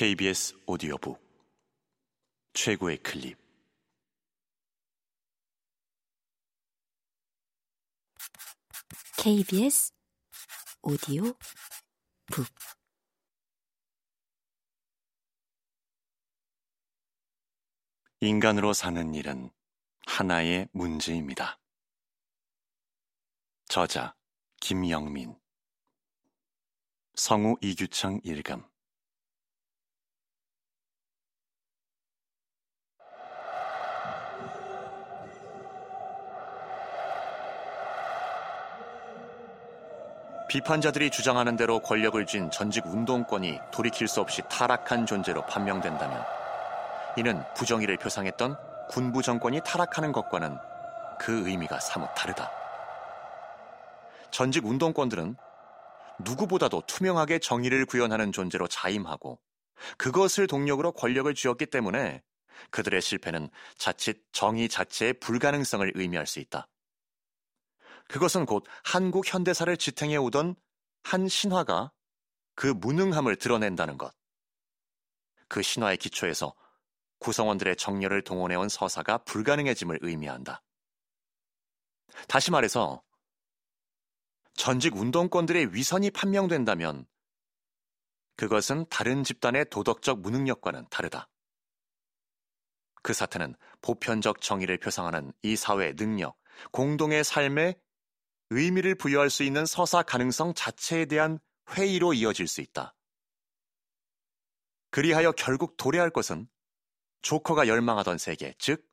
KBS 오디오북. 최고의 클립. KBS 오디오 북. 인간으로 사는 일은 하나의 문제입니다. 저자 김영민. 성우 이규창 일감 비판자들이 주장하는 대로 권력을 쥔 전직 운동권이 돌이킬 수 없이 타락한 존재로 판명된다면 이는 부정의를 표상했던 군부 정권이 타락하는 것과는 그 의미가 사뭇 다르다. 전직 운동권들은 누구보다도 투명하게 정의를 구현하는 존재로 자임하고 그것을 동력으로 권력을 쥐었기 때문에 그들의 실패는 자칫 정의 자체의 불가능성을 의미할 수 있다. 그것은 곧 한국 현대사를 지탱해 오던 한 신화가 그 무능함을 드러낸다는 것. 그 신화의 기초에서 구성원들의 정열을 동원해온 서사가 불가능해짐을 의미한다. 다시 말해서 전직 운동권들의 위선이 판명된다면 그것은 다른 집단의 도덕적 무능력과는 다르다. 그 사태는 보편적 정의를 표상하는 이 사회의 능력, 공동의 삶에 의미를 부여할 수 있는 서사 가능성 자체에 대한 회의로 이어질 수 있다. 그리하여 결국 도래할 것은 조커가 열망하던 세계, 즉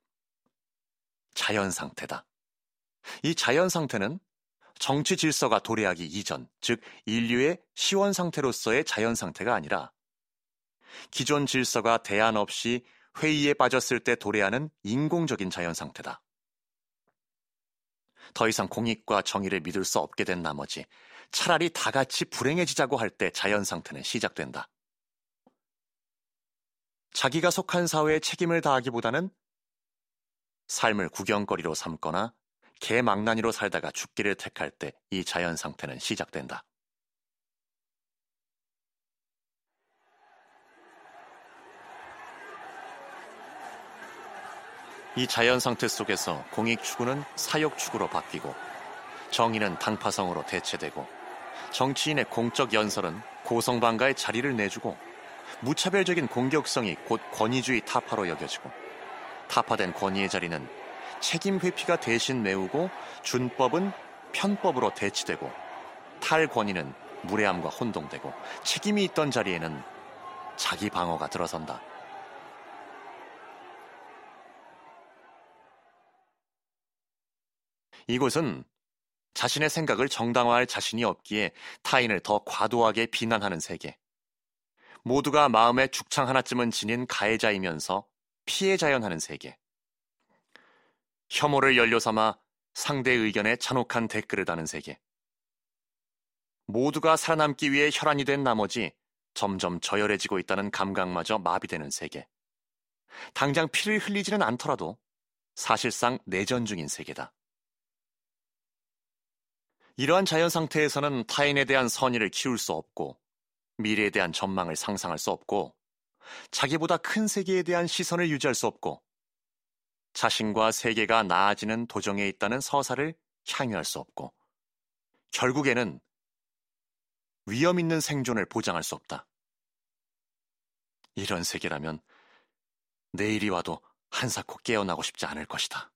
자연 상태다. 이 자연 상태는 정치 질서가 도래하기 이전, 즉 인류의 시원 상태로서의 자연 상태가 아니라 기존 질서가 대안 없이 회의에 빠졌을 때 도래하는 인공적인 자연 상태다. 더 이상 공익과 정의를 믿을 수 없게 된 나머지 차라리 다 같이 불행해지자고 할 때 자연 상태는 시작된다. 자기가 속한 사회에 책임을 다하기보다는 삶을 구경거리로 삼거나 개망나니로 살다가 죽기를 택할 때 이 자연 상태는 시작된다. 이 자연 상태 속에서 공익 추구는 사욕 추구로 바뀌고 정의는 당파성으로 대체되고 정치인의 공적 연설은 고성방가의 자리를 내주고 무차별적인 공격성이 곧 권위주의 타파로 여겨지고 타파된 권위의 자리는 책임 회피가 대신 메우고 준법은 편법으로 대치되고 탈권위는 무례함과 혼동되고 책임이 있던 자리에는 자기 방어가 들어선다. 이곳은 자신의 생각을 정당화할 자신이 없기에 타인을 더 과도하게 비난하는 세계. 모두가 마음에 죽창 하나쯤은 지닌 가해자이면서 피해자연하는 세계. 혐오를 연료 삼아 상대 의견에 잔혹한 댓글을 다는 세계. 모두가 살아남기 위해 혈안이 된 나머지 점점 저열해지고 있다는 감각마저 마비되는 세계. 당장 피를 흘리지는 않더라도 사실상 내전 중인 세계다. 이러한 자연 상태에서는 타인에 대한 선의를 키울 수 없고 미래에 대한 전망을 상상할 수 없고 자기보다 큰 세계에 대한 시선을 유지할 수 없고 자신과 세계가 나아지는 도정에 있다는 서사를 향유할 수 없고 결국에는 위험 있는 생존을 보장할 수 없다. 이런 세계라면 내일이 와도 한사코 깨어나고 싶지 않을 것이다.